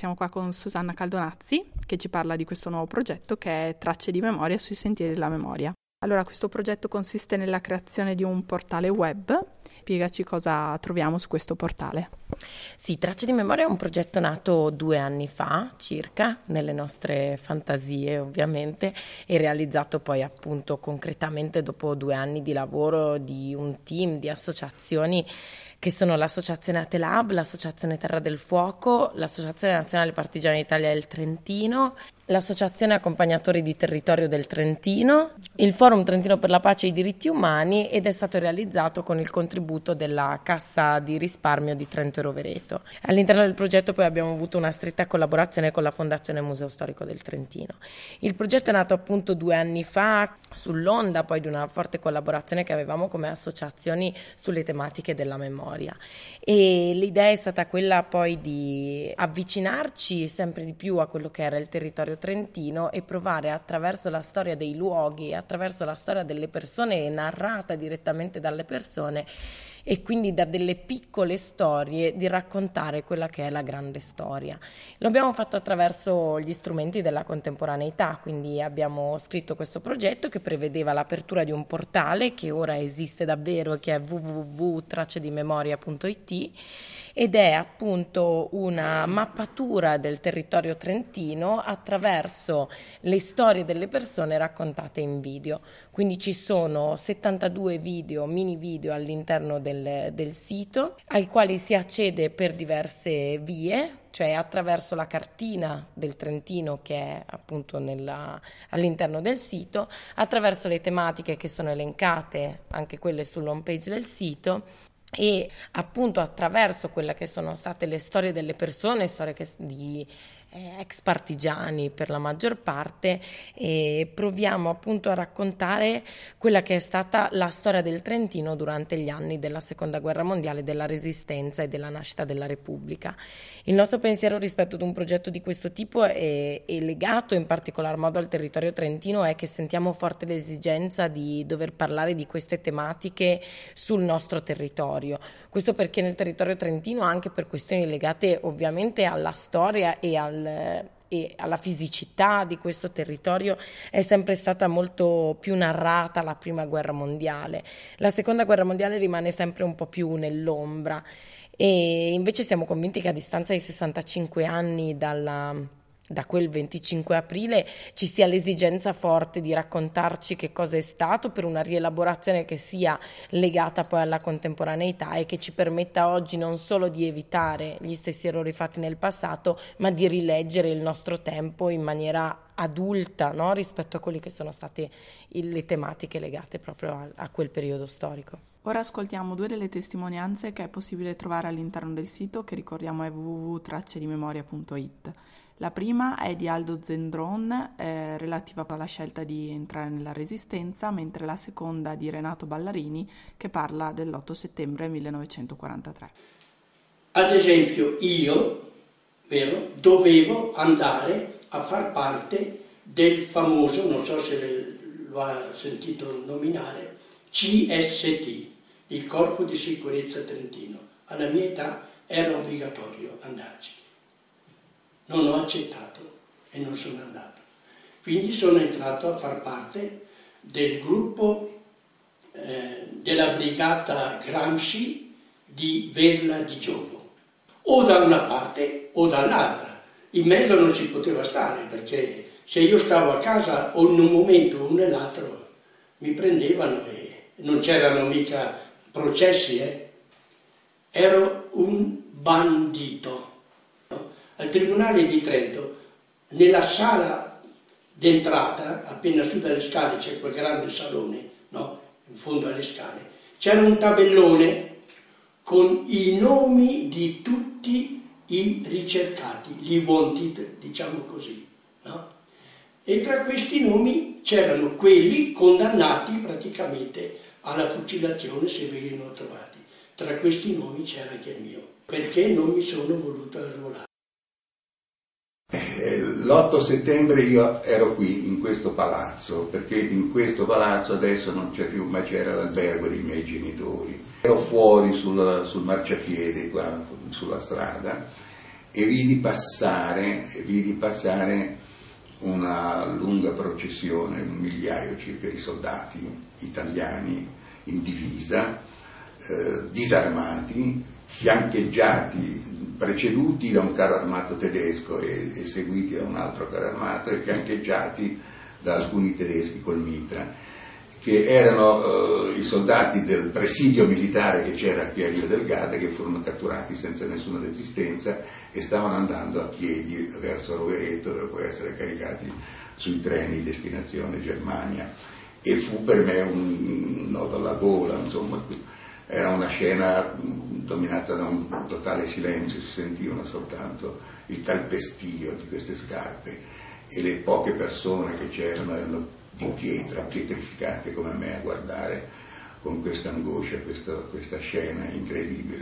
Siamo qua con Susanna Caldonazzi che ci parla di questo nuovo progetto che è Tracce di memoria sui sentieri della memoria. Allora, questo progetto consiste nella creazione di un portale web. Spiegaci cosa troviamo su questo portale. Sì, Tracce di Memoria è un progetto nato due anni fa circa, nelle nostre fantasie ovviamente, e realizzato poi appunto concretamente dopo due anni di lavoro di un team di associazioni che sono l'Associazione Atelab, l'Associazione Terra del Fuoco, l'Associazione Nazionale Partigiani d'Italia del Trentino l'Associazione Accompagnatori di Territorio del Trentino, il Forum Trentino per la Pace e i Diritti Umani ed è stato realizzato con il contributo della Cassa di risparmio di Trento e Rovereto. All'interno del progetto poi abbiamo avuto una stretta collaborazione con la Fondazione Museo Storico del Trentino. Il progetto è nato appunto due anni fa sull'onda poi di una forte collaborazione che avevamo come associazioni sulle tematiche della memoria e l'idea è stata quella poi di avvicinarci sempre di più a quello che era il territorio trentino e provare attraverso la storia dei luoghi, attraverso la storia delle persone narrata direttamente dalle persone e quindi da delle piccole storie di raccontare quella che è la grande storia. Lo abbiamo fatto attraverso gli strumenti della contemporaneità, quindi abbiamo scritto questo progetto che prevedeva l'apertura di un portale che ora esiste davvero, che è www.tracedimemoria.it ed è appunto una mappatura del territorio trentino attraverso le storie delle persone raccontate in video. Quindi ci sono 72 video, mini video all'interno del, del sito, ai quali si accede per diverse vie, cioè attraverso la cartina del Trentino che è appunto nella, all'interno del sito, attraverso le tematiche che sono elencate, anche quelle sull'home page del sito, e appunto attraverso quelle che sono state le storie delle persone, storie che, di eh, ex partigiani per la maggior parte e proviamo appunto a raccontare quella che è stata la storia del Trentino durante gli anni della seconda guerra mondiale, della resistenza e della nascita della Repubblica. Il nostro pensiero rispetto ad un progetto di questo tipo è, è legato in particolar modo al territorio trentino è che sentiamo forte l'esigenza di dover parlare di queste tematiche sul nostro territorio. Questo perché nel territorio trentino, anche per questioni legate ovviamente alla storia e al e alla fisicità di questo territorio è sempre stata molto più narrata la prima guerra mondiale. La seconda guerra mondiale rimane sempre un po' più nell'ombra e invece siamo convinti che a distanza di 65 anni dalla da quel 25 aprile ci sia l'esigenza forte di raccontarci che cosa è stato per una rielaborazione che sia legata poi alla contemporaneità e che ci permetta oggi non solo di evitare gli stessi errori fatti nel passato, ma di rileggere il nostro tempo in maniera adulta no? rispetto a quelle che sono state le tematiche legate proprio a, a quel periodo storico. Ora ascoltiamo due delle testimonianze che è possibile trovare all'interno del sito che ricordiamo è www.traccedimemoria.it. La prima è di Aldo Zendron, eh, relativa alla scelta di entrare nella Resistenza, mentre la seconda di Renato Ballarini, che parla dell'8 settembre 1943. Ad esempio, io, vero, dovevo andare a far parte del famoso, non so se lo ha sentito nominare, CST, il Corpo di Sicurezza Trentino. Alla mia età era obbligatorio andarci non ho accettato e non sono andato. Quindi sono entrato a far parte del gruppo eh, della brigata Gramsci di Verla di Giovo, o da una parte o dall'altra. In mezzo non si poteva stare perché se io stavo a casa o in un momento o nell'altro mi prendevano e non c'erano mica processi, eh. ero un bandito al Tribunale di Trento, nella sala d'entrata, appena su dalle scale c'è quel grande salone, no? in fondo alle scale, c'era un tabellone con i nomi di tutti i ricercati, gli wanted, diciamo così. No? E tra questi nomi c'erano quelli condannati praticamente alla fucilazione se ve li non trovati. Tra questi nomi c'era anche il mio, perché non mi sono voluto arruolare. Eh, l'8 settembre io ero qui in questo palazzo, perché in questo palazzo adesso non c'è più, ma c'era l'albergo dei miei genitori. Ero fuori sul, sul marciapiede, qua sulla strada, e vidi passare, vidi passare una lunga processione, un migliaio circa di soldati italiani in divisa, eh, disarmati, fiancheggiati, preceduti da un carro armato tedesco e, e seguiti da un altro carro armato e fiancheggiati da alcuni tedeschi col mitra che erano eh, i soldati del presidio militare che c'era qui a Rio del Garda che furono catturati senza nessuna resistenza e stavano andando a piedi verso Rovereto per poi essere caricati sui treni destinazione Germania. E fu per me un nodo alla gola, insomma, era una scena dominata da un totale silenzio, si sentivano soltanto il calpestio di queste scarpe e le poche persone che c'erano erano di pietra, pietrificate come me a guardare con questa angoscia questa, questa scena incredibile.